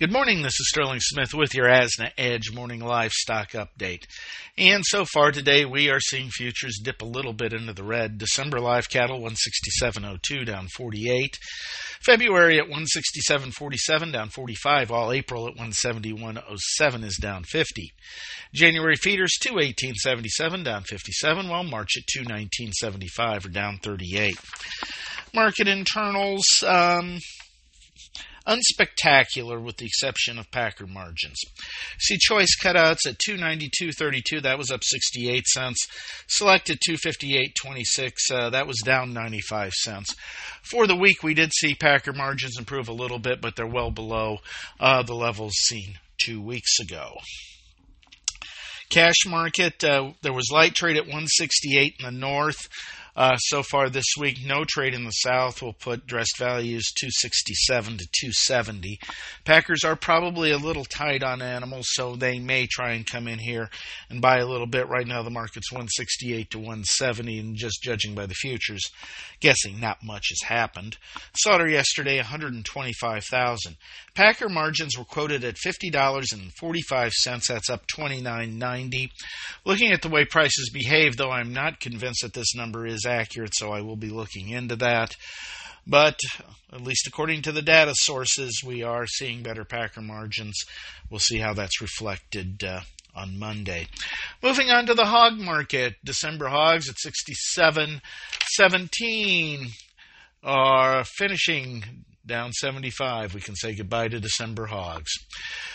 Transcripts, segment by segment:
Good morning. This is Sterling Smith with your ASNA Edge morning livestock update. And so far today, we are seeing futures dip a little bit into the red. December live cattle 167.02 down 48. February at 167.47 down 45. All April at 171.07 is down 50. January feeders 218.77 down 57, while March at 219.75 are down 38. Market internals. Um, unspectacular with the exception of Packer margins. See choice cutouts at 292.32, that was up 68 cents. Selected 258.26, uh, that was down 95 cents. For the week, we did see Packer margins improve a little bit, but they're well below uh, the levels seen two weeks ago. Cash market, uh, there was light trade at 168 in the north. Uh, so far this week, no trade in the South will put dressed values 267 to 270. Packers are probably a little tight on animals, so they may try and come in here and buy a little bit. Right now, the market's 168 to 170, and just judging by the futures, guessing not much has happened. Slaughter yesterday, 125,000. Packer margins were quoted at $50.45. That's up 29.90. Looking at the way prices behave, though, I'm not convinced that this number is accurate, so I will be looking into that. But at least according to the data sources, we are seeing better Packer margins. We'll see how that's reflected uh, on Monday. Moving on to the hog market, December hogs at 67.17 are finishing down 75. We can say goodbye to December hogs.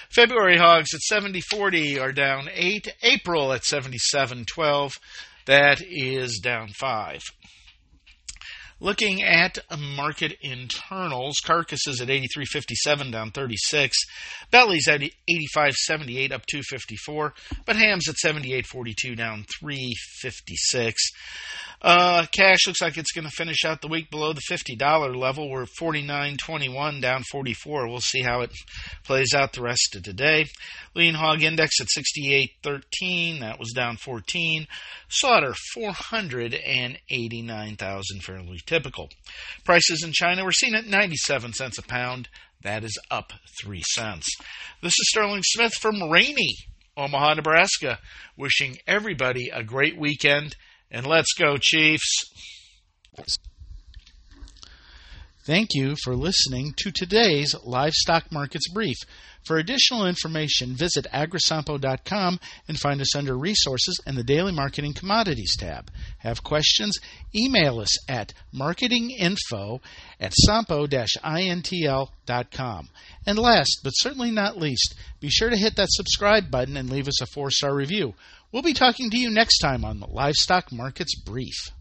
February hogs at 70.40 are down 8. April at 77.12 that is down 5. Looking at market internals, carcasses at 83.57 down 36, bellies at 85.78 up 254, but hams at 78.42 down 356. Uh, cash looks like it's going to finish out the week below the $50 level. We're 49.21 down 44. We'll see how it plays out the rest of today. Lean hog index at 68.13. That was down 14. Slaughter 489,000 fairly typical. Prices in China were seen at 97 cents a pound. That is up 3 cents. This is Sterling Smith from rainy Omaha, Nebraska, wishing everybody a great weekend and let's go, Chiefs. Thank you for listening to today's Livestock Markets Brief. For additional information, visit agrisompo.com and find us under Resources in the Daily Marketing Commodities tab. Have questions? Email us at marketinginfo at sompo-intl.com. And last, but certainly not least, be sure to hit that subscribe button and leave us a four-star review. We'll be talking to you next time on the Livestock Markets Brief.